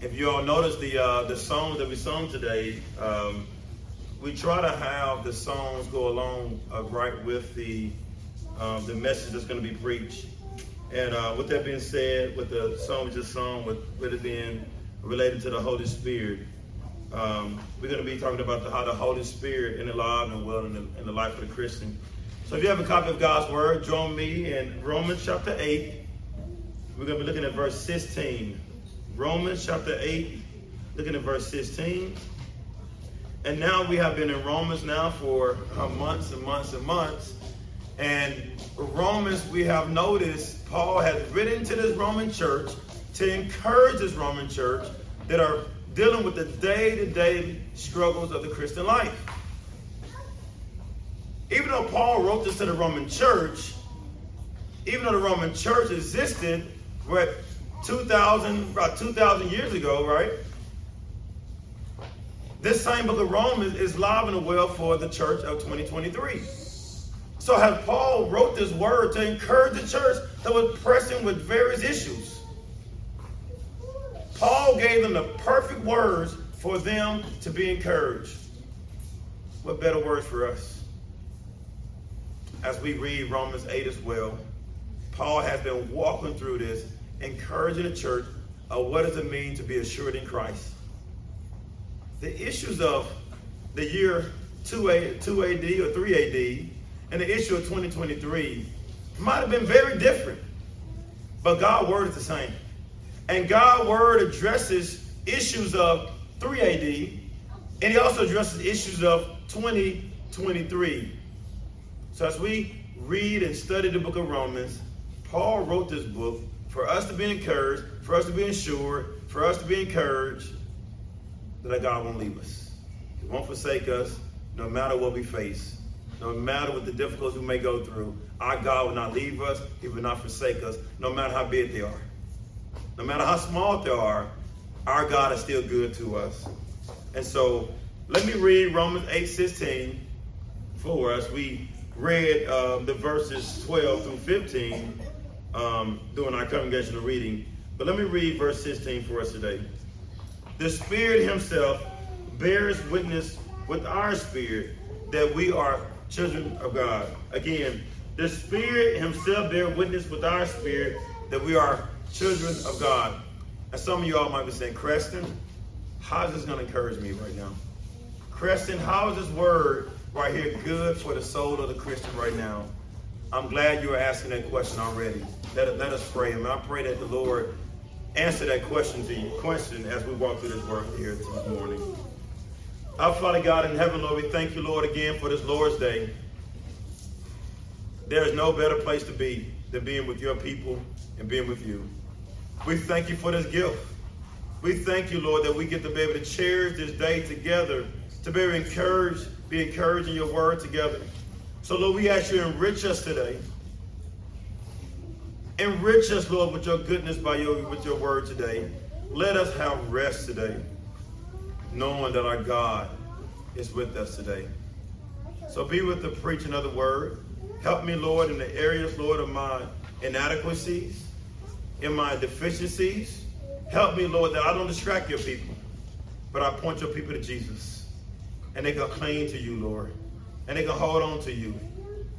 if you all notice the uh, the songs that we sung today, um, we try to have the songs go along uh, right with the um, the message that's going to be preached. And uh, with that being said, with the song we just sung, with, with it being related to the Holy Spirit, um, we're going to be talking about the, how the Holy Spirit in the life and well in the, in the life of the Christian. So if you have a copy of God's Word, join me in Romans chapter 8. We're going to be looking at verse 16. Romans chapter 8, looking at verse 16. And now we have been in Romans now for uh, months and months and months. And Romans, we have noticed Paul has written to this Roman church to encourage this Roman church that are dealing with the day-to-day struggles of the Christian life. Even though Paul wrote this to the Roman church, even though the Roman church existed, what 2,000, about 2,000 years ago, right? This same book of Romans is live and well for the church of 2023. So has Paul wrote this word to encourage the church that was pressing with various issues. Paul gave them the perfect words for them to be encouraged. What better words for us? As we read Romans 8 as well, Paul has been walking through this, encouraging the church of what does it mean to be assured in Christ. The issues of the year 2, A, 2 AD or 3 AD and the issue of 2023 might have been very different. But God's word is the same. And God's word addresses issues of 3 AD, and he also addresses issues of 2023. So as we read and study the book of Romans, Paul wrote this book for us to be encouraged, for us to be assured, for us to be encouraged that our God won't leave us. He won't forsake us no matter what we face. No matter what the difficulties we may go through, our God will not leave us. He will not forsake us, no matter how big they are. No matter how small they are, our God is still good to us. And so let me read Romans 8 16 for us. We read uh, the verses 12 through 15 um, during our congregational reading. But let me read verse 16 for us today. The Spirit Himself bears witness with our spirit that we are children of God. Again, the Spirit Himself bears witness with our spirit that we are children of God. And some of you all might be saying, Creston, how is this going to encourage me right now? Creston, how is this word right here good for the soul of the Christian right now? I'm glad you are asking that question already. Let, let us pray. And I pray that the Lord answer that question to you, question as we walk through this word here this morning. Our Father God in heaven, Lord, we thank you, Lord, again for this Lord's Day. There is no better place to be than being with your people and being with you. We thank you for this gift. We thank you, Lord, that we get to be able to cherish this day together, to be able to encourage, be encouraged in your word together. So, Lord, we ask you to enrich us today. Enrich us, Lord, with your goodness by your with your word today. Let us have rest today knowing that our God is with us today. So be with the preaching of the word. Help me, Lord, in the areas, Lord, of my inadequacies, in my deficiencies. Help me, Lord, that I don't distract your people, but I point your people to Jesus. And they can cling to you, Lord. And they can hold on to you.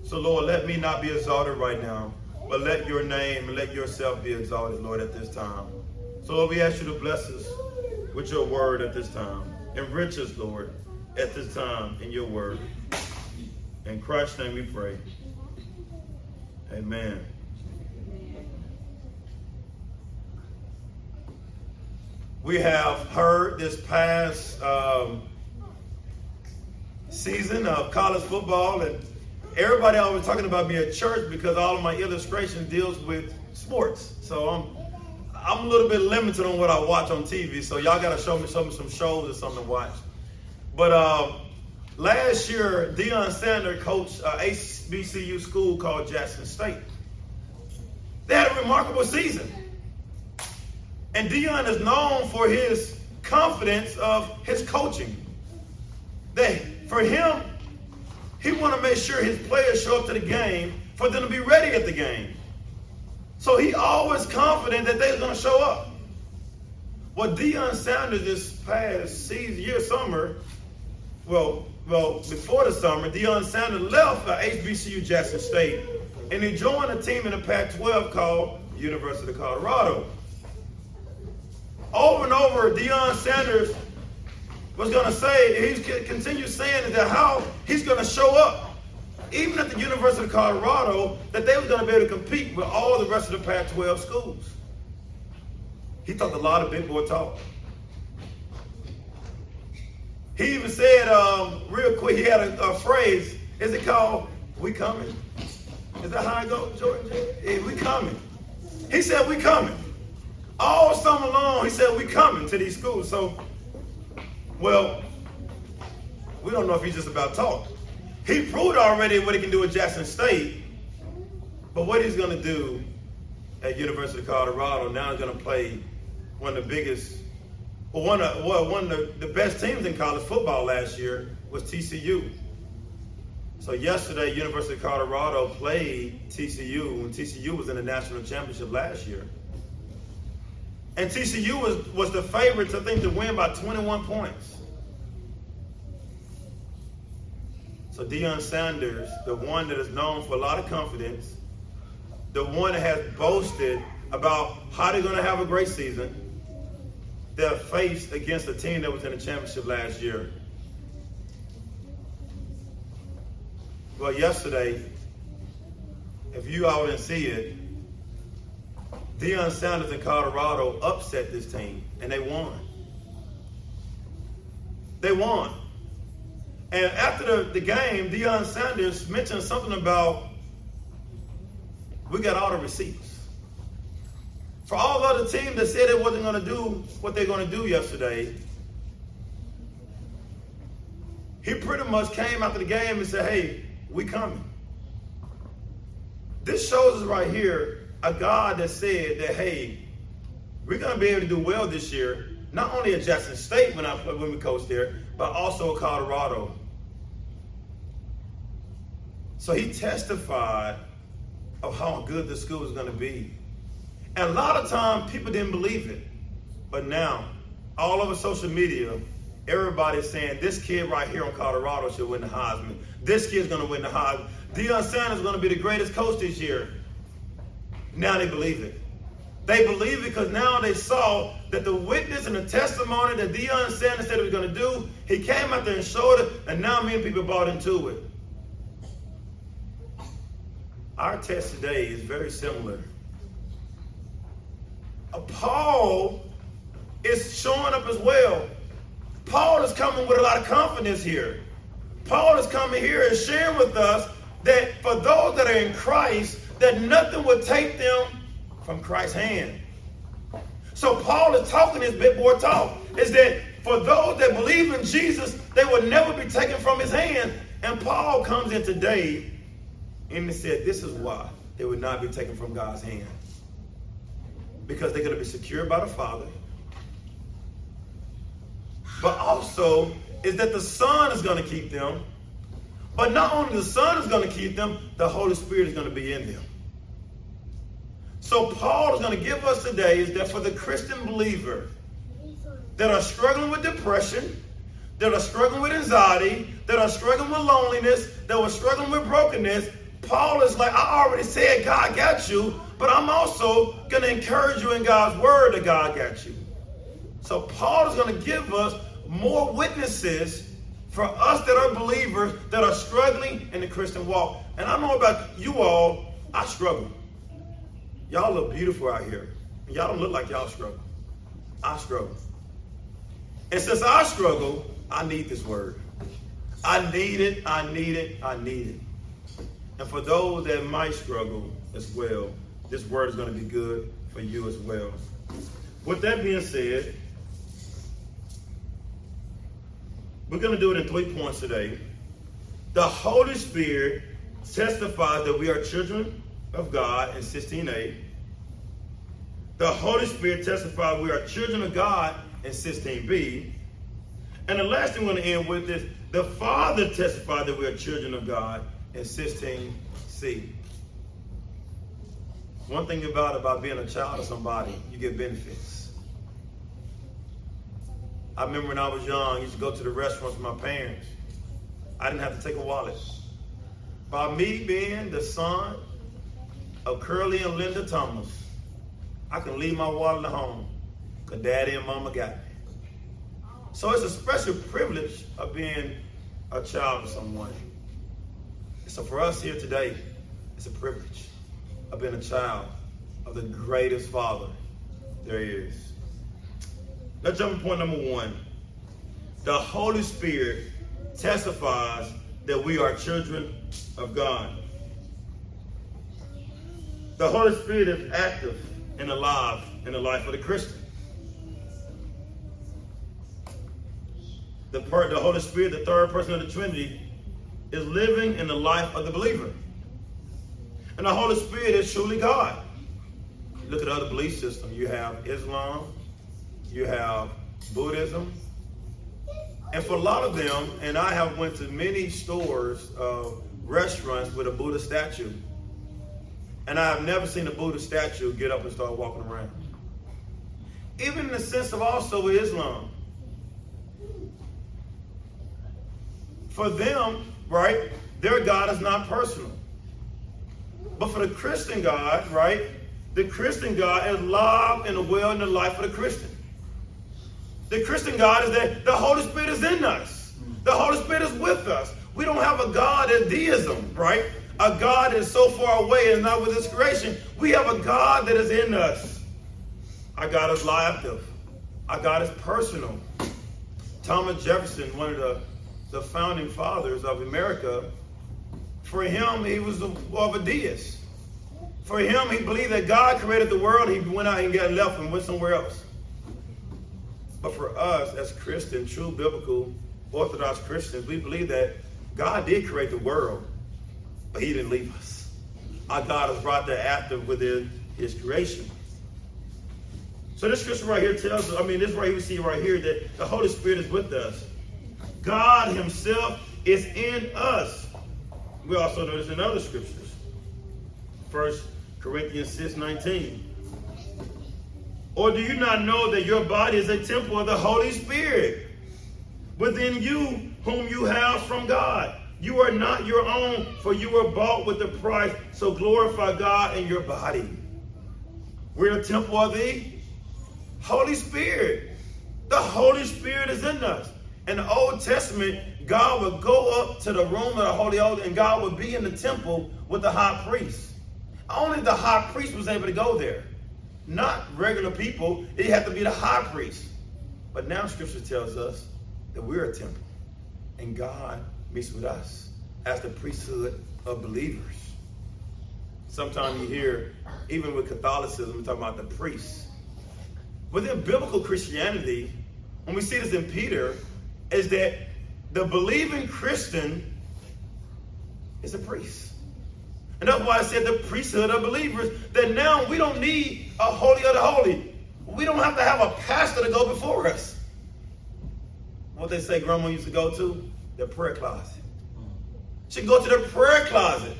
So, Lord, let me not be exalted right now, but let your name and let yourself be exalted, Lord, at this time. So, Lord, we ask you to bless us with your word at this time. Enrich us, Lord, at this time in your word. In Christ's name we pray. Amen. We have heard this past um, season of college football, and everybody always talking about me at church because all of my illustration deals with sports. So I'm I'm a little bit limited on what I watch on TV, so y'all got to show me some some shows or something to watch. But uh, last year, Deion Sanders coached uh, HBCU school called Jackson State. They had a remarkable season, and Deion is known for his confidence of his coaching. They, for him, he want to make sure his players show up to the game for them to be ready at the game. So he always confident that they're going to show up. Well, Deion Sanders this past season, year summer, well, well, before the summer, Deion Sanders left for HBCU Jackson State, and he joined a team in the Pac-12 called University of Colorado. Over and over, Deion Sanders was going to say, he continued saying that how he's going to show up, even at the University of Colorado, that they were going to be able to compete with all the rest of the Pac-12 schools. He talked a lot of big boy talk. He even said, um, real quick, he had a, a, phrase. Is it called, we coming? Is that how it goes, Jordan? Yeah, we coming. He said, we coming. All summer long, he said, we coming to these schools. So well, we don't know if he's just about talk. He proved already what he can do at Jackson State, but what he's going to do at University of Colorado now he's going to play one of the biggest, well, one of, well, one of the, the best teams in college football last year was TCU. So yesterday, University of Colorado played TCU when TCU was in the national championship last year. And TCU was, was the favorites, I think, to win by 21 points. So Deion Sanders, the one that is known for a lot of confidence, the one that has boasted about how they're going to have a great season, they're faced against a team that was in the championship last year. Well, yesterday, if you all didn't see it, Deion Sanders in Colorado upset this team, and they won. They won. And after the, the game, Deion Sanders mentioned something about we got all the receipts. For all other teams that said they wasn't going to do what they're going to do yesterday, he pretty much came after the game and said, hey, we coming. This shows us right here a God that said that, hey, we're going to be able to do well this year, not only at Jackson State when I when we coach there, but also Colorado. So he testified of how good the school was going to be. And a lot of time people didn't believe it. But now, all over social media, everybody's saying this kid right here in Colorado should win the Heisman. This kid's going to win the Heisman. Deion Sanders is going to be the greatest coach this year. Now they believe it. They believe it because now they saw that the witness and the testimony that Deion Sanders said he was going to do, he came out there and showed it, and now many people bought into it. Our test today is very similar. Uh, Paul is showing up as well. Paul is coming with a lot of confidence here. Paul is coming here and sharing with us that for those that are in Christ, that nothing would take them from Christ's hand. So Paul is talking this bit more talk. Is that for those that believe in Jesus, they will never be taken from his hand. And Paul comes in today and he said, This is why they would not be taken from God's hand. Because they're going to be secured by the Father. But also is that the Son is going to keep them. But not only the Son is going to keep them, the Holy Spirit is going to be in them. So Paul is going to give us today is that for the Christian believer that are struggling with depression, that are struggling with anxiety, that are struggling with loneliness, that are struggling with brokenness, Paul is like, I already said God got you, but I'm also going to encourage you in God's word that God got you. So Paul is going to give us more witnesses for us that are believers that are struggling in the Christian walk. And I know about you all, I struggle. Y'all look beautiful out here. Y'all don't look like y'all struggle. I struggle. And since I struggle, I need this word. I need it, I need it, I need it. And for those that might struggle as well, this word is going to be good for you as well. With that being said, we're going to do it in three points today. The Holy Spirit testifies that we are children of God in 16a. The Holy Spirit testified we are children of God in 16b. And the last thing we're going to end with is the Father testified that we are children of God in 16c. One thing about about being a child of somebody, you get benefits. I remember when I was young, I used to go to the restaurants with my parents. I didn't have to take a wallet. By me being the son of Curly and Linda Thomas, I can leave my wallet at home because daddy and mama got me. So it's a special privilege of being a child of someone. So for us here today, it's a privilege of being a child of the greatest father there is. Let's jump to point number one. The Holy Spirit testifies that we are children of God. The Holy Spirit is active and alive in the life of the Christian. The, per- the Holy Spirit, the third person of the Trinity, is living in the life of the believer. And the Holy Spirit is truly God. Look at other belief systems. You have Islam, you have Buddhism, and for a lot of them, and I have went to many stores, uh, restaurants with a Buddha statue, and I have never seen a Buddha statue get up and start walking around. Even in the sense of also Islam. For them, right, their God is not personal. But for the Christian God, right, the Christian God is love and the will and the life of the Christian. The Christian God is that the Holy Spirit is in us. The Holy Spirit is with us. We don't have a God as deism, right? A God is so far away and not with his creation. We have a God that is in us. Our God is live. Our God is personal. Thomas Jefferson, one of the, the founding fathers of America, for him, he was of a deist. For him, he believed that God created the world. He went out and got left and went somewhere else. But for us as Christians, true biblical Orthodox Christians, we believe that God did create the world, but He didn't leave us. Our God is right there active within His creation. So this scripture right here tells us, I mean, this right here we see right here that the Holy Spirit is with us. God Himself is in us. We also know this in other scriptures. First Corinthians 6 19. Or do you not know that your body is a temple of the Holy Spirit within you, whom you have from God? You are not your own, for you were bought with a price. So glorify God in your body. We're a temple of the Holy Spirit. The Holy Spirit is in us. In the Old Testament, God would go up to the room of the Holy Holy, and God would be in the temple with the high priest. Only the high priest was able to go there not regular people. It had to be the high priest. But now scripture tells us that we're a temple. And God meets with us as the priesthood of believers. Sometimes you hear, even with Catholicism, we talk about the priests. Within biblical Christianity, when we see this in Peter, is that the believing Christian is a priest. And that's why I said the priesthood of believers, that now we don't need a holy of the holy. We don't have to have a pastor to go before us. What they say grandma used to go to? The prayer closet. She can go to the prayer closet.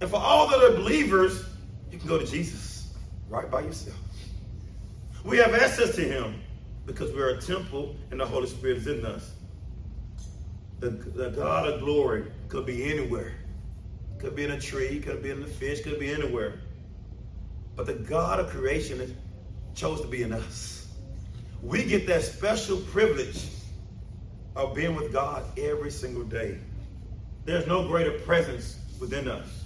And for all the believers, you can go to Jesus right by yourself. We have access to him because we're a temple and the Holy Spirit is in us. The, the God of glory could be anywhere. Could be in a tree, could be in the fish, could be anywhere. But the God of creation chose to be in us. We get that special privilege of being with God every single day. There's no greater presence within us.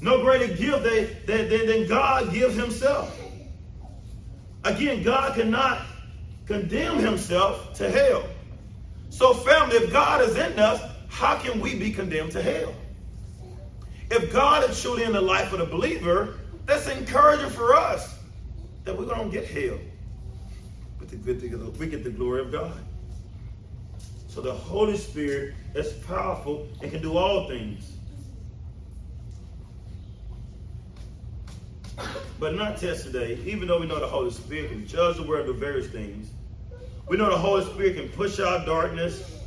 No greater gift than, than, than God gives himself. Again, God cannot condemn himself to hell. So, family, if God is in us, how can we be condemned to hell? If God is truly in the life of the believer, that's encouraging for us that we don't get hell. But the good thing is we get the glory of God. So the Holy Spirit is powerful and can do all things. But not test today, even though we know the Holy Spirit can judge the world of various things. We know the Holy Spirit can push out darkness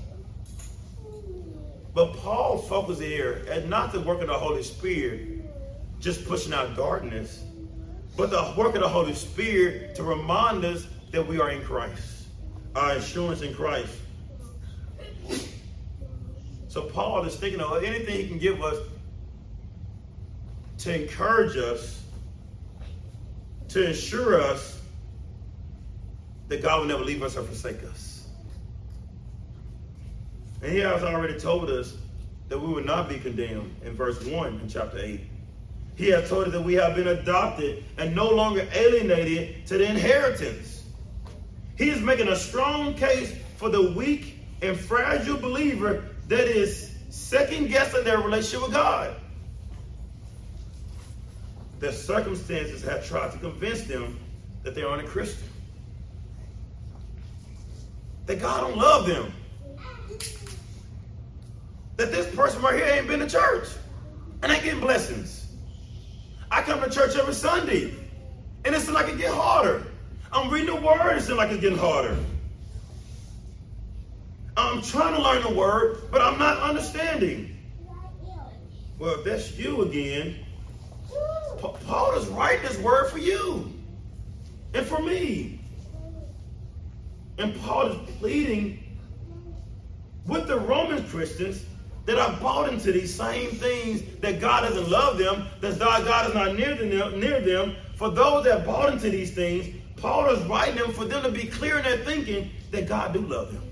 but Paul focused here at not the work of the Holy Spirit, just pushing out darkness, but the work of the Holy Spirit to remind us that we are in Christ. our assurance in Christ. So Paul is thinking of anything he can give us to encourage us, to ensure us that God will never leave us or forsake us. And he has already told us that we will not be condemned in verse 1 in chapter 8. He has told us that we have been adopted and no longer alienated to the inheritance. He is making a strong case for the weak and fragile believer that is second guessing their relationship with God. Their circumstances have tried to convince them that they aren't a Christian. That God don't love them. That this person right here ain't been to church and ain't getting blessings. I come to church every Sunday and it seems like it get harder. I'm reading the word, it seems like it's getting harder. I'm trying to learn the word, but I'm not understanding. Well, if that's you again, Paul is writing this word for you and for me. And Paul is pleading with the Roman Christians that are bought into these same things that God doesn't love them, that God is not near them, near them. For those that bought into these things, Paul is writing them for them to be clear in their thinking that God do love them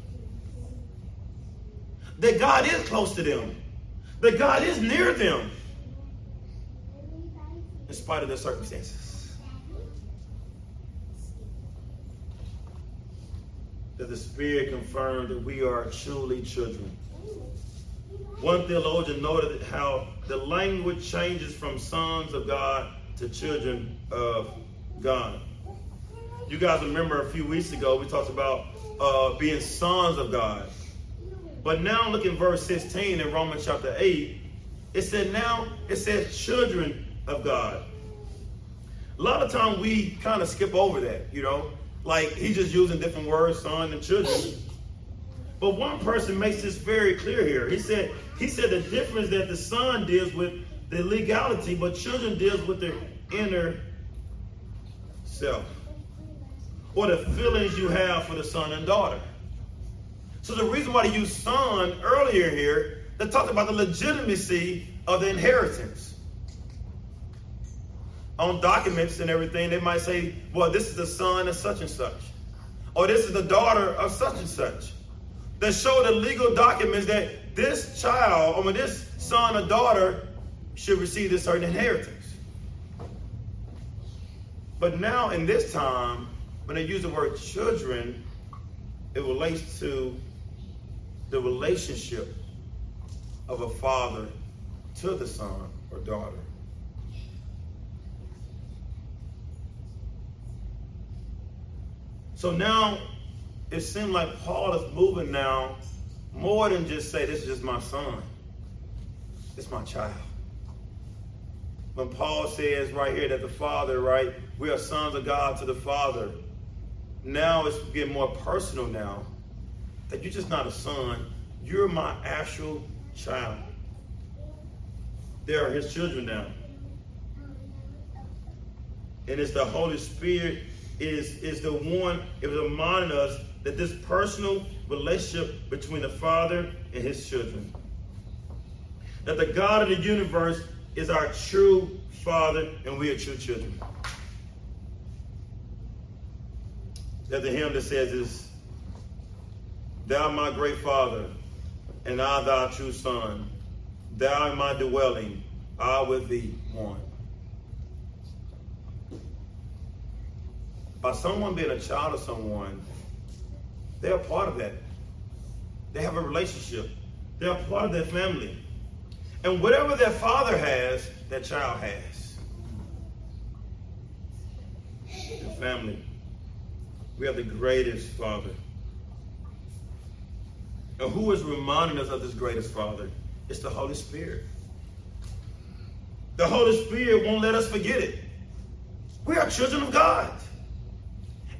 that God is close to them, that God is near them, in spite of their circumstances. That the Spirit confirmed that we are truly children. One theologian noted how the language changes from sons of God to children of God. You guys remember a few weeks ago we talked about uh, being sons of God. But now look in verse 16 in Romans chapter 8. It said now, it says children of God. A lot of time we kind of skip over that, you know. Like he's just using different words, son and children. But one person makes this very clear here. He said, he said the difference that the son deals with the legality, but children deals with their inner self. Or the feelings you have for the son and daughter. So the reason why they used son earlier here, they talked about the legitimacy of the inheritance. On documents and everything, they might say, well, this is the son of such and such. Or this is the daughter of such and such. That show the legal documents that this child, or this son or daughter, should receive a certain inheritance. But now in this time, when they use the word children, it relates to the relationship of a father to the son or daughter. So now it seems like Paul is moving now more than just say, This is just my son. It's my child. When Paul says right here that the Father, right, we are sons of God to the Father. Now it's getting more personal now that you're just not a son, you're my actual child. They are his children now. And it's the Holy Spirit is, is the one, it was reminding us that this personal relationship between the Father and his children. That the God of the universe is our true Father and we are true children. That the hymn that says is Thou my great Father, and I thy true Son, thou in my dwelling, I with thee one. By someone being a child of someone, they're a part of that. They have a relationship. They're a part of their family. And whatever their father has, their child has. The family. We have the greatest father. And who is reminding us of this greatest Father? It's the Holy Spirit. The Holy Spirit won't let us forget it. We are children of God.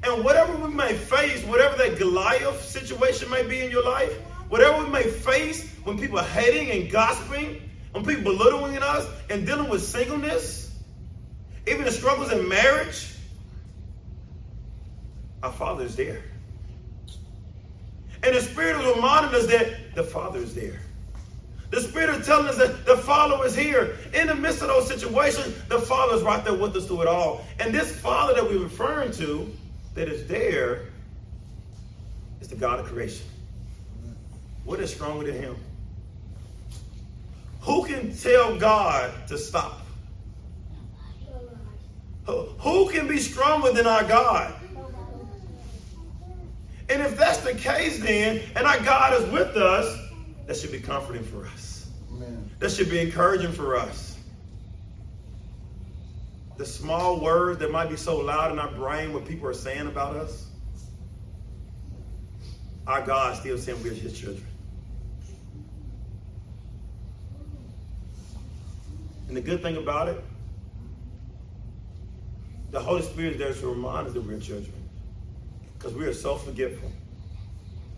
And whatever we may face, whatever that Goliath situation may be in your life, whatever we may face when people are hating and gossiping, when people belittling us and dealing with singleness, even the struggles in marriage, our Father is there. And the Spirit is reminding us that the Father is there. The Spirit is telling us that the Father is here. In the midst of those situations, the Father is right there with us through it all. And this Father that we're referring to, that is there, is the God of creation. What is stronger than Him? Who can tell God to stop? Who can be stronger than our God? And if that's the case, then, and our God is with us, that should be comforting for us. Amen. That should be encouraging for us. The small words that might be so loud in our brain what people are saying about us, our God still saying we're his children. And the good thing about it, the Holy Spirit is there to remind us that we're children. Because we are so forgetful.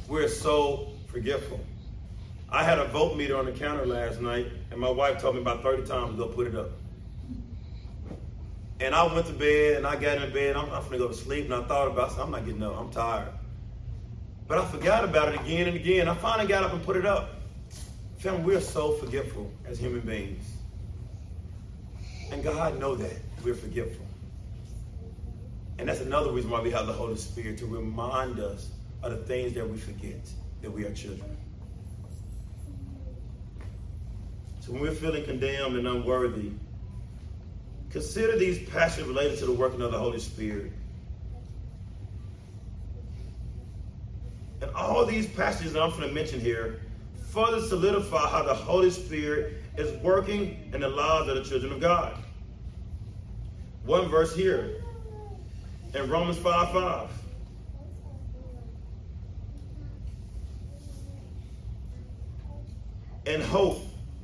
We're so forgetful. I had a vote meter on the counter last night, and my wife told me about 30 times to go put it up. And I went to bed, and I got in bed. I'm, I'm going to go to sleep, and I thought about it. I'm not getting up. I'm tired. But I forgot about it again and again. I finally got up and put it up. Family, we're so forgetful as human beings. And God know that we're forgetful. And that's another reason why we have the Holy Spirit to remind us of the things that we forget, that we are children. So when we're feeling condemned and unworthy, consider these passages related to the working of the Holy Spirit. And all these passages that I'm going to mention here further solidify how the Holy Spirit is working in the lives of the children of God. One verse here in Romans 5 5. And hope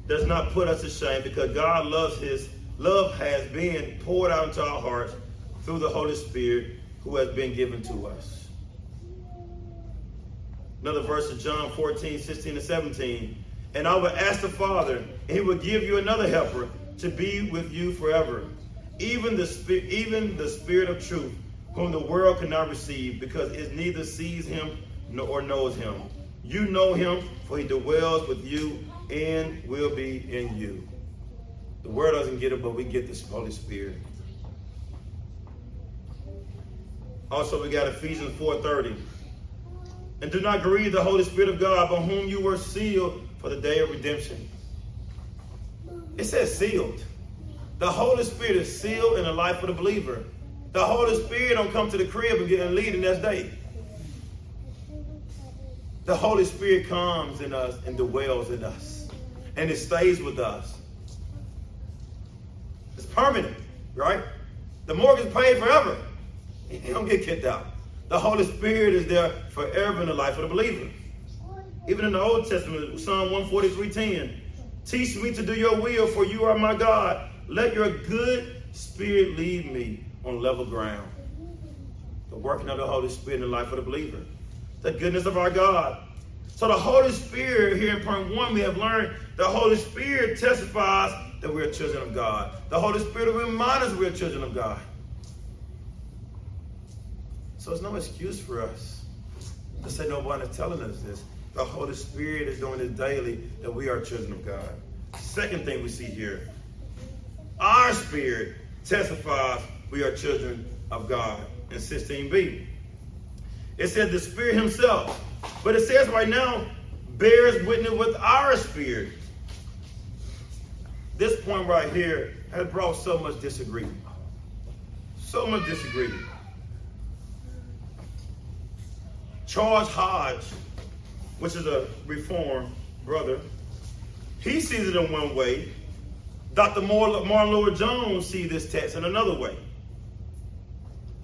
does not put us to shame because God loves his love has been poured out into our hearts through the Holy Spirit who has been given to us. Another verse of John 14, 16 and 17. And I will ask the Father, and he will give you another helper to be with you forever. Even the, Spirit, even the Spirit of truth, whom the world cannot receive, because it neither sees him nor knows him. You know him, for he dwells with you and will be in you. The world doesn't get it, but we get this Holy Spirit. Also, we got Ephesians 4:30. And do not grieve the Holy Spirit of God, by whom you were sealed for the day of redemption. It says sealed. The Holy Spirit is sealed in the life of the believer. The Holy Spirit don't come to the crib and get and lead in that day. The Holy Spirit comes in us and dwells in us. And it stays with us. It's permanent, right? The mortgage paid forever. He don't get kicked out. The Holy Spirit is there forever in the life of the believer. Even in the Old Testament, Psalm 143:10. Teach me to do your will, for you are my God. Let your good spirit lead me on level ground. The working of the Holy Spirit in the life of the believer. The goodness of our God. So the Holy Spirit, here in point one, we have learned the Holy Spirit testifies that we're children of God. The Holy Spirit reminds us we're children of God. So it's no excuse for us to say no one is telling us this. The Holy Spirit is doing this daily that we are children of God. Second thing we see here, our spirit testifies we are children of God in 16b. It says the Spirit Himself, but it says right now, bears witness with our spirit. This point right here has brought so much disagreement. So much disagreement. Charles Hodge, which is a reformed brother, he sees it in one way. Dr. Martyn Lloyd-Jones sees this text in another way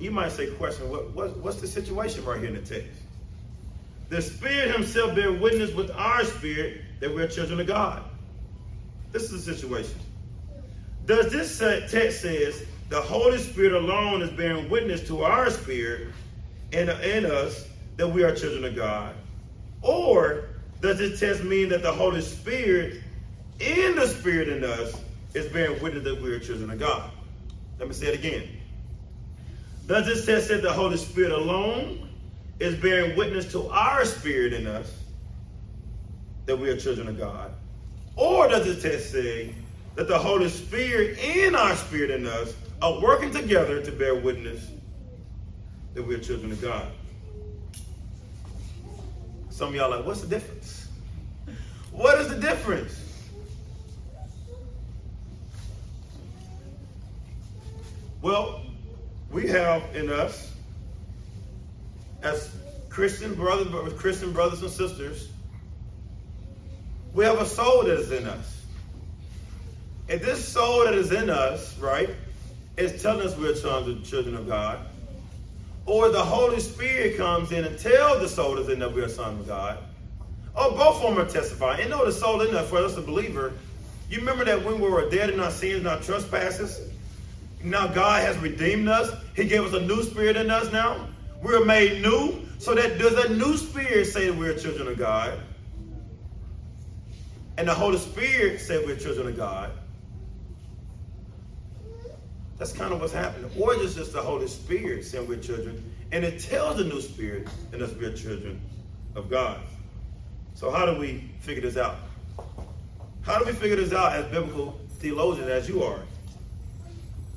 you might say, question, what, what, what's the situation right here in the text? The Spirit Himself bear witness with our spirit that we're children of God. This is the situation. Does this text says the Holy Spirit alone is bearing witness to our spirit and in us that we are children of God? Or does this text mean that the Holy Spirit in the Spirit in us is bearing witness that we are children of God? Let me say it again. Does this text say the Holy Spirit alone is bearing witness to our spirit in us that we are children of God? Or does the text say that the Holy Spirit and our spirit in us are working together to bear witness that we are children of God? Some of y'all are like, what's the difference? What is the difference? Well, we have in us, as Christian brothers, Christian brothers and sisters, we have a soul that is in us. And this soul that is in us, right, is telling us we're children of God. Or the Holy Spirit comes in and tells the soul that's in us we're sons of God. Or both of them are testifying. And know the soul in us, for us, a believer, you remember that when we were dead in our sins and our trespasses, now God has redeemed us. He gave us a new spirit in us now. We're made new. So that does a new spirit say that we're children of God? And the Holy Spirit said we're children of God. That's kind of what's happening. Or it's just the Holy Spirit saying we're children. And it tells the new spirit in us we're children of God. So how do we figure this out? How do we figure this out as biblical theologians, as you are?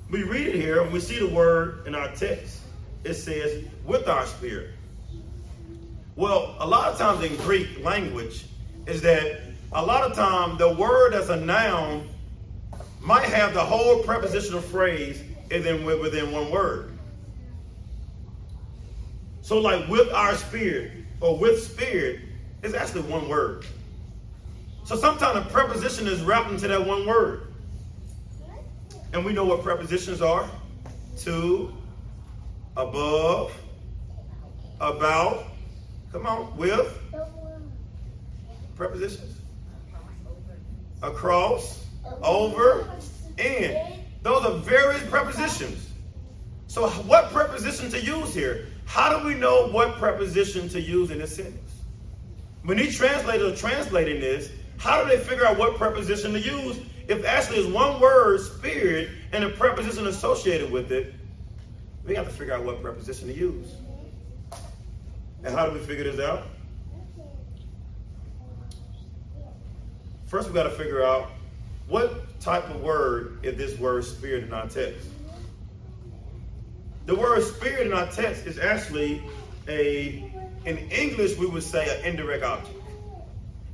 We read it here and we see the word in our text. It says, with our spirit. Well, a lot of times in Greek language is that a lot of time the word as a noun might have the whole prepositional phrase then within one word. So like with our spirit or with spirit is actually one word. So sometimes a preposition is wrapped into that one word. And we know what prepositions are. To, above, about, come on, with. Prepositions. Across, over, and. Those are various prepositions. So what preposition to use here? How do we know what preposition to use in a sentence? When these translators are translating this, how do they figure out what preposition to use if actually is one word, spirit, and a preposition associated with it, we have to figure out what preposition to use. And how do we figure this out? First, we've got to figure out what type of word is this word spirit in our text. The word spirit in our text is actually a, in English, we would say an indirect object.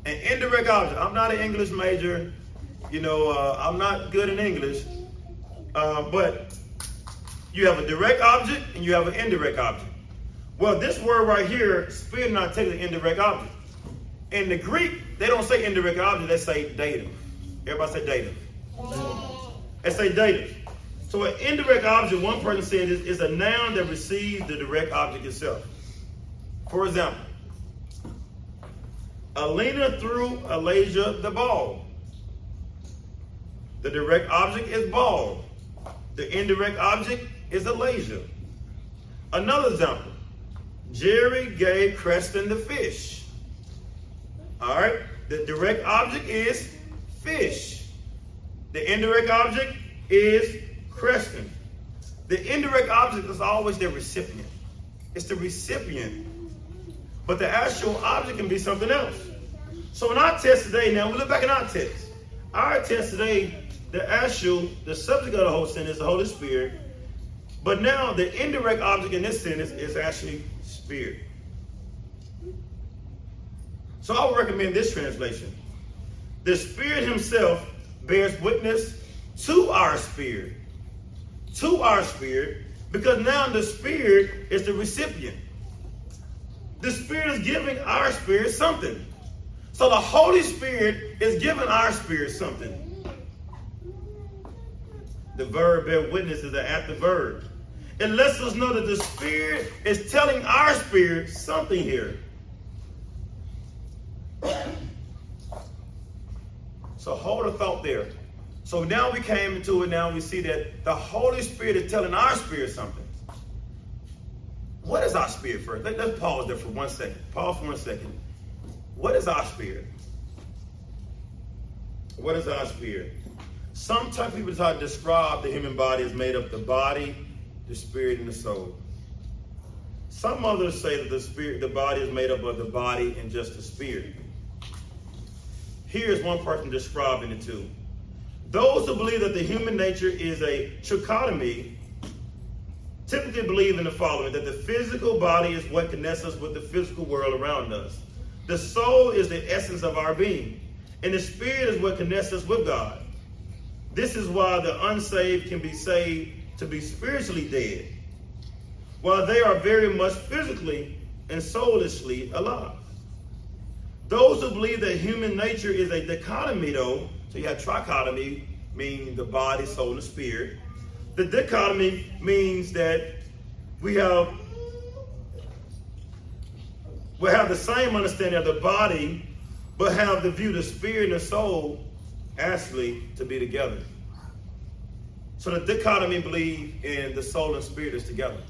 An indirect object. I'm not an English major. You know, uh, I'm not good in English, uh, but you have a direct object and you have an indirect object. Well, this word right here, spirit not taking an indirect object. In the Greek, they don't say indirect object, they say dative. Everybody say dative. They say dative. So an indirect object, one person said, is, is a noun that receives the direct object itself. For example, Alina threw Alasia the ball. The direct object is ball. The indirect object is Alasia. Another example. Jerry gave Creston the fish. All right. The direct object is fish. The indirect object is Creston. The indirect object is always the recipient. It's the recipient. But the actual object can be something else. So in our test today, now we look back in our test. Our test today the actual, the subject of the whole sentence the Holy Spirit. But now the indirect object in this sentence is actually spirit. So I would recommend this translation. The Spirit Himself bears witness to our spirit. To our spirit, because now the Spirit is the recipient. The Spirit is giving our spirit something. So the Holy Spirit is giving our spirit something. The verb bear witness is an active verb. It lets us know that the Spirit is telling our spirit something here. So hold a thought there. So now we came into it, now we see that the Holy Spirit is telling our spirit something. What is our spirit first? Let, us pause there for one second. Pause for one second. What is our spirit? What is our spirit? Some type of people try to describe the human body as made up the body, the spirit, and the soul. Some others say that the spirit, the body is made up of the body and just the spirit. Here's one person describing it too. Those who believe that the human nature is a trichotomy typically believe in the following that the physical body is what connects us with the physical world around us. The soul is the essence of our being, and the spirit is what connects us with God. This is why the unsaved can be saved to be spiritually dead, while they are very much physically and soulishly alive. Those who believe that human nature is a dichotomy, though, so you have trichotomy, meaning the body, soul, and spirit. The dichotomy means that we have we have the same understanding of the body, but have the view the spirit and the soul actually to be together. So the dichotomy believe in the soul and spirit is together.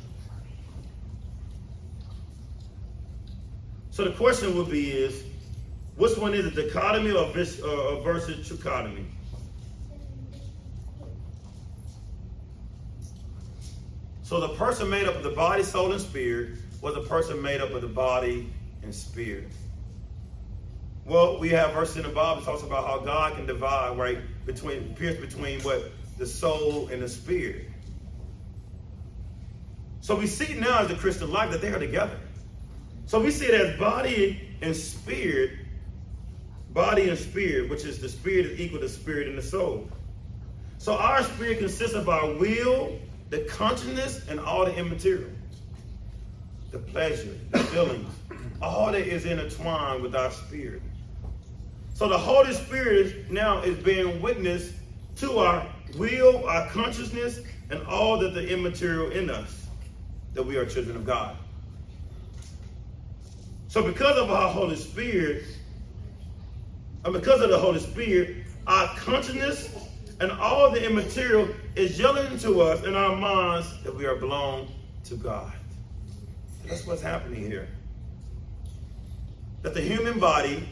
So the question would be is which one is it, dichotomy or uh, versus trichotomy? So the person made up of the body, soul, and spirit was a person made up of the body and spirit. Well, we have verses in the Bible that talks about how God can divide, right, between pierce between what the soul and the spirit. So we see now as the Christian life that they are together. So we see it as body and spirit body and spirit, which is the spirit is equal to spirit and the soul. So our spirit consists of our will, the consciousness, and all the immaterial. The pleasure, the feelings, all that is intertwined with our spirit. So the Holy Spirit now is being witness to our will, our consciousness, and all that the immaterial in us, that we are children of God. So because of our Holy Spirit, and because of the Holy Spirit, our consciousness and all the immaterial is yelling to us in our minds that we are belong to God. That's what's happening here. That the human body,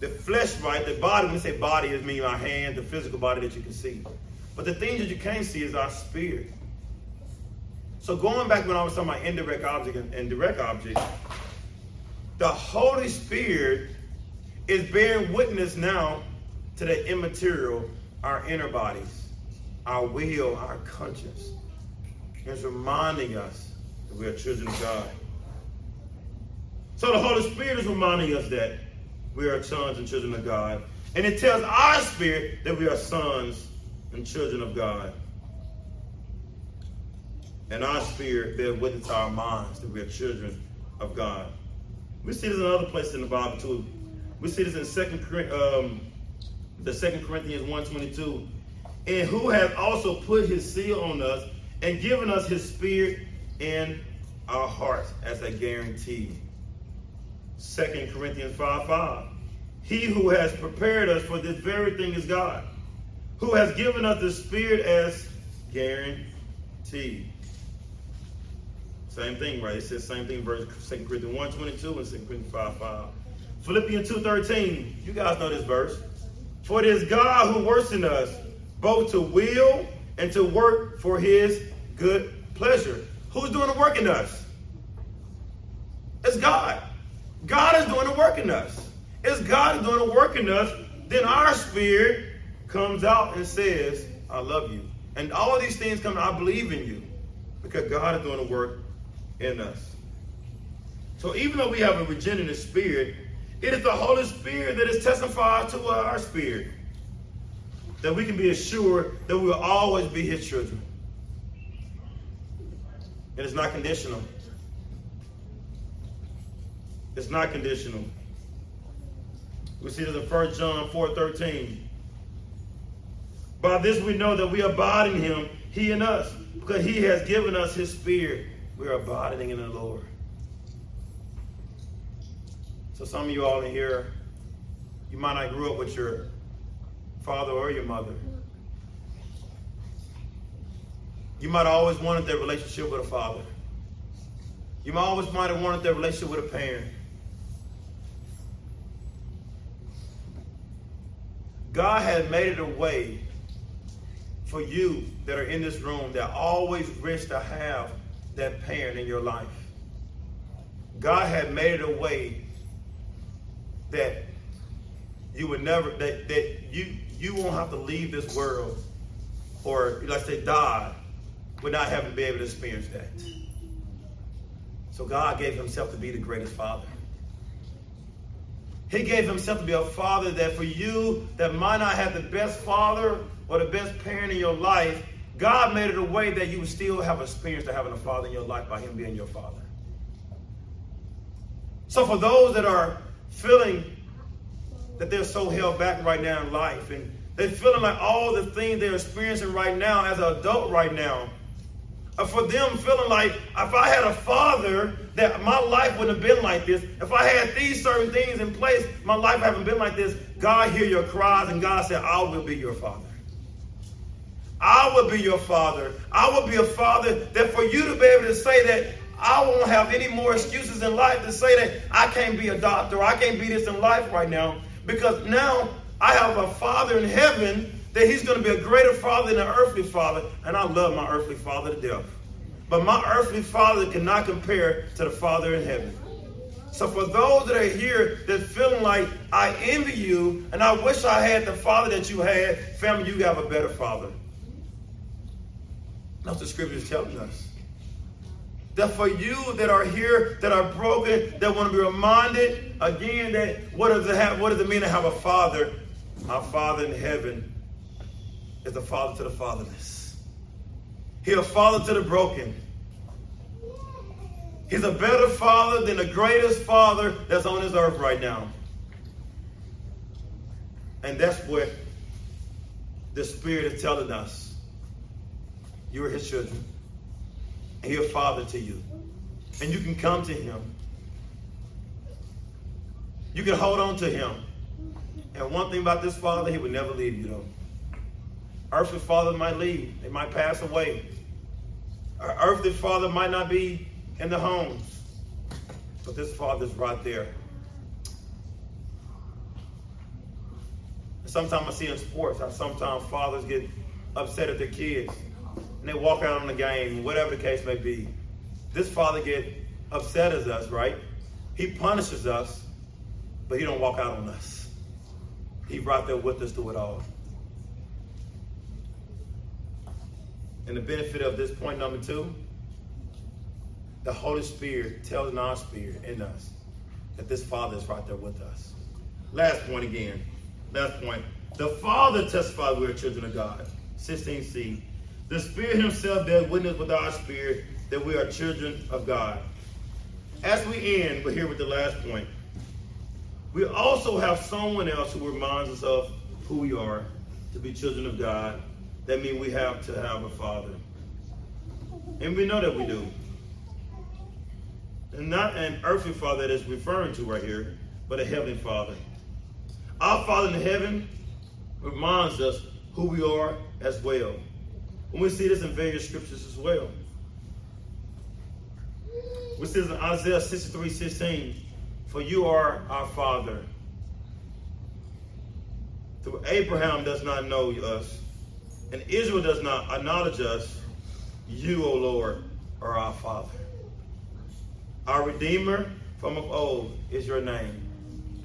the flesh, right, the body, when we say body, it means our hand, the physical body that you can see. But the things that you can't see is our spirit. So going back when I was talking about indirect object and direct object, the Holy Spirit is bearing witness now to the immaterial, our inner bodies, our will, our conscience. It's reminding us that we are children of God. So the Holy Spirit is reminding us that we are sons and children of God. And it tells our spirit that we are sons and children of God. And our spirit bears witness to our minds that we are children of God. We see this in other places in the Bible too. We see this in Second um, the Second Corinthians 1.22. And who has also put his seal on us and given us his spirit in our hearts as a guarantee. Second Corinthians 5 5. He who has prepared us for this very thing is God, who has given us the Spirit as guarantee. Same thing, right? It says same thing, verse 2 Corinthians 1 22 and 2 Corinthians 5 5. Philippians 2.13, you guys know this verse. For it is God who works in us, both to will and to work for his good pleasure. Who's doing the work in us? It's God. God is doing the work in us. If God is doing the work in us. Then our spirit comes out and says, I love you. And all these things come, I believe in you. Because God is doing the work in us. So even though we have a regenerative spirit, it is the Holy Spirit that is testified to our spirit that we can be assured that we will always be His children. It is not conditional. It's not conditional. We see this in 1 John 4 13. By this we know that we abide in him, he in us, because he has given us his spirit. We are abiding in the Lord. So some of you all in here, you might not grew up with your father or your mother. You might have always wanted that relationship with a father. You might always might have wanted that relationship with a parent. God has made it a way for you that are in this room that always wish to have that parent in your life. God had made it a way that you would never that, that you you won't have to leave this world or let's say die without having to be able to experience that. So God gave himself to be the greatest father. He gave himself to be a father that for you that might not have the best father or the best parent in your life, God made it a way that you would still have experience to having a father in your life by him being your father. So for those that are feeling that they're so held back right now in life and they're feeling like all the things they're experiencing right now as an adult right now, Uh, for them feeling like if I had a father, that my life wouldn't have been like this. If I had these certain things in place, my life haven't been like this. God hear your cries, and God said, I will be your father. I will be your father. I will be a father that for you to be able to say that I won't have any more excuses in life to say that I can't be a doctor, I can't be this in life right now. Because now I have a father in heaven that he's going to be a greater father than an earthly father. And I love my earthly father to death. But my earthly father cannot compare to the father in heaven. So for those that are here that feeling like I envy you and I wish I had the father that you had, family, you have a better father. That's what the scripture is telling us. That for you that are here, that are broken, that want to be reminded again that what does it have, what does it mean to have a father? Our Father in heaven is a father to the fatherless. He's a father to the broken. He's a better father than the greatest father that's on this earth right now. And that's what the Spirit is telling us. You are his children. And he's a father to you. And you can come to him. You can hold on to him. And one thing about this father, he would never leave you though. Earthly father might leave. They might pass away. Uh, Our earthly father might not be in the homes. But this father's right there. Sometimes I see in sports how sometimes fathers get upset at their kids and they walk out on the game, whatever the case may be. This father get upset at us, right? He punishes us, but he don't walk out on us. He right there with us through it all. And the benefit of this point number two, the Holy Spirit tells our spirit in us that this Father is right there with us. Last point again. Last point. The Father testifies we are children of God. 16c. The Spirit Himself bears witness with our spirit that we are children of God. As we end, we're here with the last point. We also have someone else who reminds us of who we are to be children of God that means we have to have a father. And we know that we do. And not an earthly father that is referring to right here, but a heavenly father. Our Father in heaven reminds us who we are as well. And we see this in various scriptures as well. We see this in Isaiah 63 16, For you are our Father. Through Abraham does not know us, and Israel does not acknowledge us, you, O Lord, are our Father. Our Redeemer from of old is your name.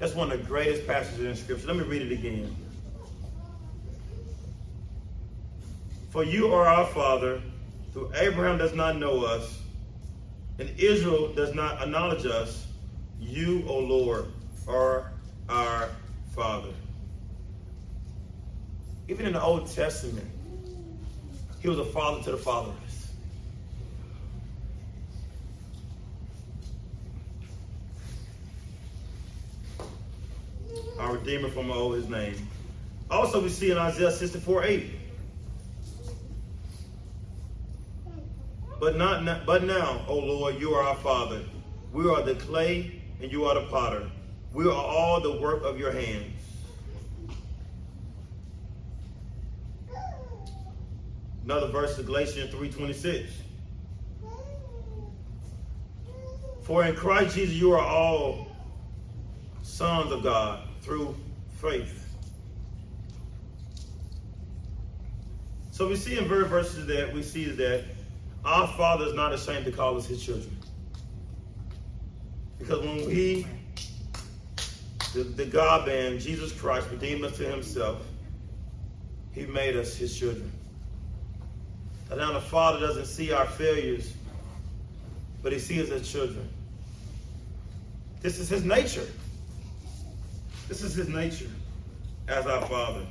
That's one of the greatest passages in Scripture. Let me read it again. For you are our Father, though Abraham does not know us, and Israel does not acknowledge us. You, O Lord, are our Father. Even in the Old Testament, he was a father to the fatherless. Our Redeemer from all his name. Also, we see in Isaiah 64 8. But not but now, O Lord, you are our Father. We are the clay, and you are the potter. We are all the work of your hands. Another verse of Galatians 3.26. For in Christ Jesus you are all sons of God through faith. So we see in verse verses that we see that our Father is not ashamed to call us his children. Because when we, the, the God man, Jesus Christ, redeemed us to himself, he made us his children. And now the Father doesn't see our failures, but he sees us as children. This is his nature. This is his nature as our Father.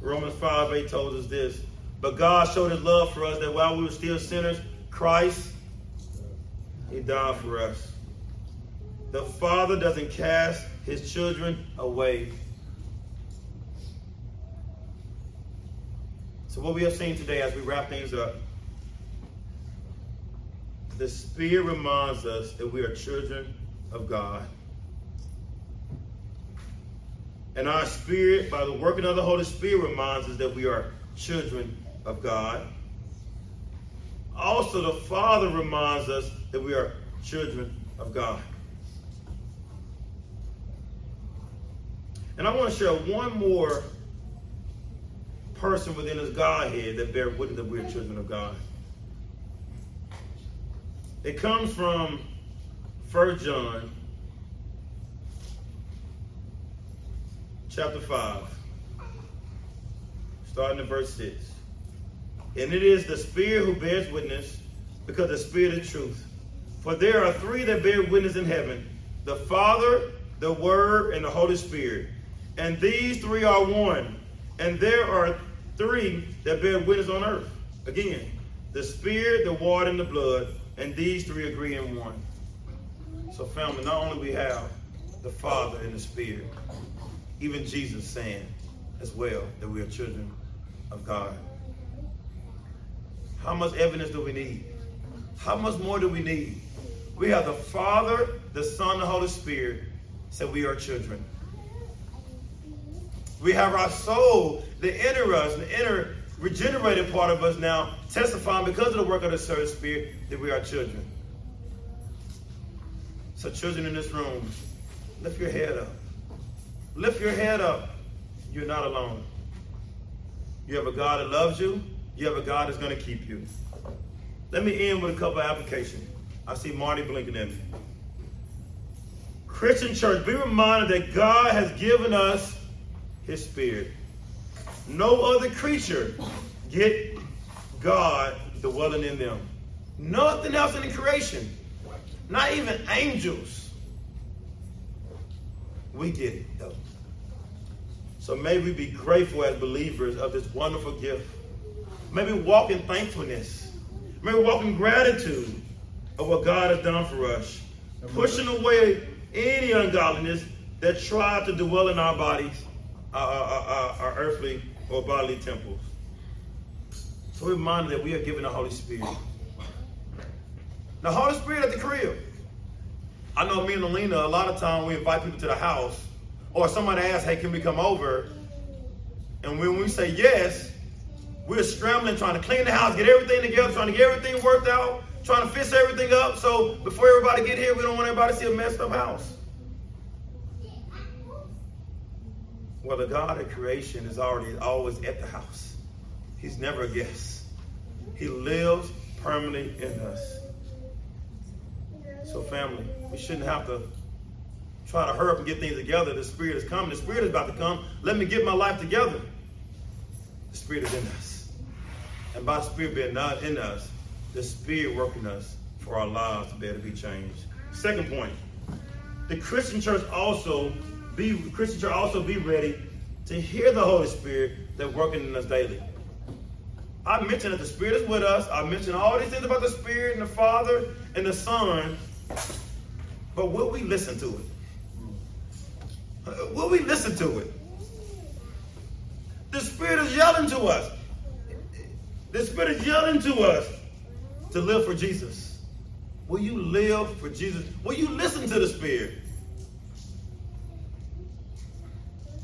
Romans 5 8 told us this. But God showed his love for us that while we were still sinners, Christ, he died for us. The Father doesn't cast his children away. What we have seen today as we wrap things up, the Spirit reminds us that we are children of God. And our spirit, by the working of the Holy Spirit, reminds us that we are children of God. Also, the Father reminds us that we are children of God. And I want to share one more person within His Godhead that bear witness that we are children of God. It comes from 1 John chapter 5, starting at verse 6. And it is the Spirit who bears witness, because the Spirit is truth. For there are three that bear witness in heaven the Father, the Word, and the Holy Spirit. And these three are one. And there are three that bear witness on earth. Again, the Spirit, the water, and the blood. And these three agree in one. So, family, not only we have the Father and the Spirit, even Jesus saying as well that we are children of God. How much evidence do we need? How much more do we need? We have the Father, the Son, the Holy Spirit said we are children. We have our soul, the inner us, the inner regenerated part of us now testifying because of the work of the Holy Spirit that we are children. So, children in this room, lift your head up. Lift your head up. You're not alone. You have a God that loves you. You have a God that's going to keep you. Let me end with a couple of applications. I see Marty blinking at me. Christian church, be reminded that God has given us his spirit. No other creature get God dwelling in them. Nothing else in the creation. Not even angels. We get it though. So may we be grateful as believers of this wonderful gift. May we walk in thankfulness. May we walk in gratitude of what God has done for us. Pushing away any ungodliness that tried to dwell in our bodies, our, our, our, earthly or bodily temples. So we're reminded that we are given the Holy Spirit. The Holy Spirit at the crib. I know me and Alina, a lot of time we invite people to the house or somebody asks, hey, can we come over? And when we say yes, we're scrambling, trying to clean the house, get everything together, trying to get everything worked out, trying to fix everything up. So before everybody get here, we don't want everybody to see a messed up house. Well, the God of creation is already always at the house. He's never a guest. He lives permanently in us. So, family, we shouldn't have to try to hurry up and get things together. The Spirit is coming. The Spirit is about to come. Let me get my life together. The Spirit is in us. And by the Spirit being not in us, the Spirit working us for our lives to be able to be changed. Second point, the Christian church also be Christian church also be ready to hear the Holy Spirit that working in us daily. I mentioned that the Spirit is with us. I mentioned all these things about the Spirit and the Father and the Son. But will we listen to it? Will we listen to it? The Spirit is yelling to us. The Spirit is yelling to us to live for Jesus. Will you live for Jesus? Will you listen to the Spirit?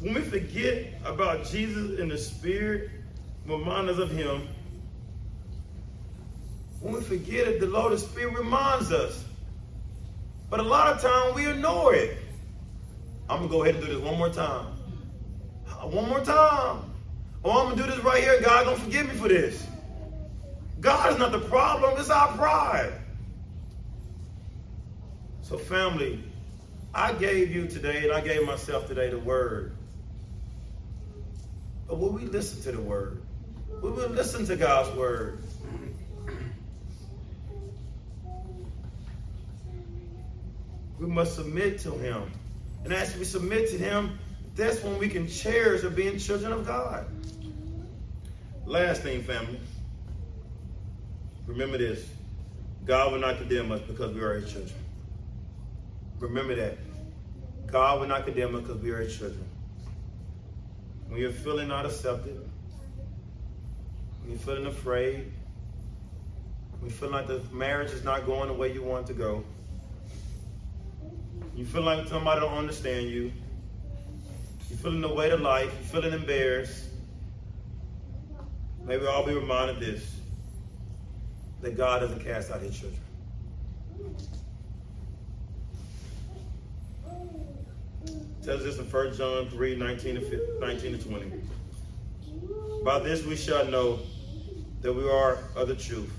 When we forget about Jesus and the Spirit, remind us of Him. When we forget it, the Lord of Spirit reminds us. But a lot of time we ignore it. I'm gonna go ahead and do this one more time. Uh, one more time. Oh, I'm gonna do this right here. God gonna forgive me for this. God is not the problem, it's our pride. So, family, I gave you today and I gave myself today the word. But will we listen to the word? Will We listen to God's word. We must submit to Him. And as we submit to Him, that's when we can cherish of being children of God. Last thing, family. Remember this God will not condemn us because we are His children. Remember that. God will not condemn us because we are His children. When you're feeling not accepted, when you're feeling afraid, when you feel like the marriage is not going the way you want it to go, you feel like somebody don't understand you, you're feeling the weight of life, you're feeling embarrassed, maybe I'll be reminded this that God doesn't cast out his children. Tells us in 1 John 3 19 to, 19 to 20. By this we shall know that we are of the truth,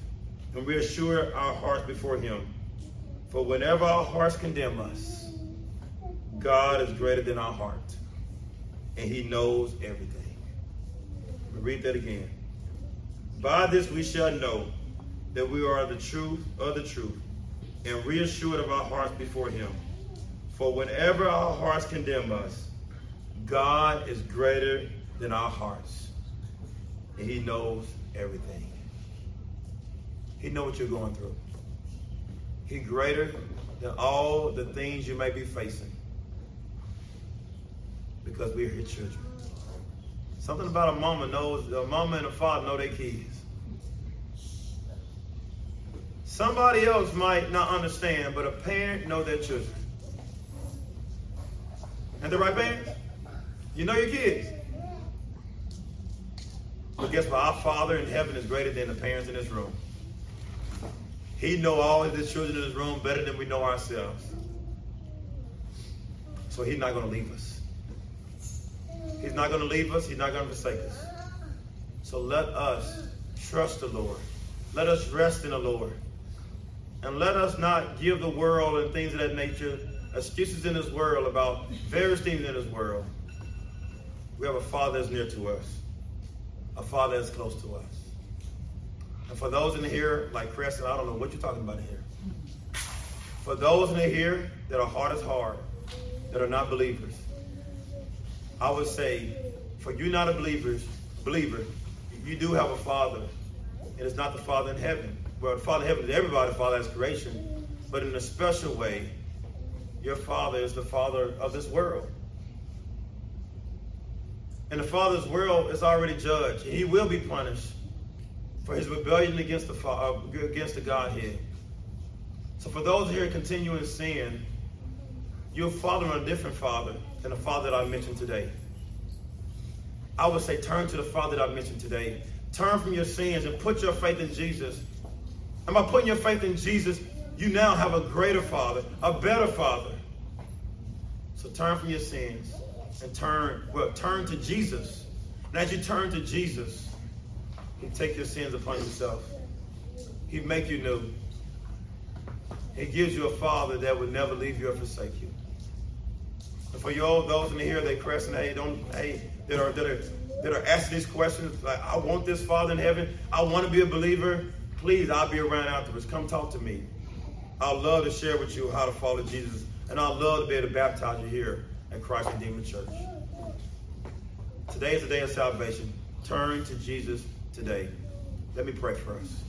and we assure our hearts before him. For whenever our hearts condemn us, God is greater than our heart, and he knows everything. read that again. By this we shall know that we are the truth of the truth, and reassured of our hearts before him. For whenever our hearts condemn us, God is greater than our hearts. And he knows everything. He knows what you're going through. He's greater than all the things you may be facing. Because we're his children. Something about a mama knows, a mama and a father know their kids. Somebody else might not understand, but a parent know their children. And the right parents? You know your kids. But guess what? Our Father in heaven is greater than the parents in this room. He know all of the children in this room better than we know ourselves. So he's not going to leave us. He's not going to leave us. He's not going to forsake us. So let us trust the Lord. Let us rest in the Lord. And let us not give the world and things of that nature excuses in this world about various things in this world. We have a Father that's near to us, a Father that's close to us. And for those in here, like Chris, I don't know what you're talking about here. For those in here that are heart is hard, that are not believers, I would say, for you not a believers, believer, you do have a Father, and it's not the Father in heaven. Well, the Father in heaven is everybody, Father has creation, but in a special way, your father is the father of this world. And the father's world is already judged. And he will be punished for his rebellion against the, uh, against the Godhead. So for those here continuing sin, you're following a different father than the father that I mentioned today. I would say turn to the father that I mentioned today. Turn from your sins and put your faith in Jesus. And by putting your faith in Jesus, you now have a greater Father, a better Father. So turn from your sins and turn, well, turn to Jesus. And as you turn to Jesus, He take your sins upon Himself. He make you new. He gives you a Father that would never leave you or forsake you. And for you all those in here that hey, don't, hey, that are that are that are asking these questions, like I want this Father in heaven, I want to be a believer. Please, I'll be around afterwards. Come talk to me. I'd love to share with you how to follow Jesus, and I'd love to be able to baptize you here at Christ Redeemer Church. Today is the day of salvation. Turn to Jesus today. Let me pray for us.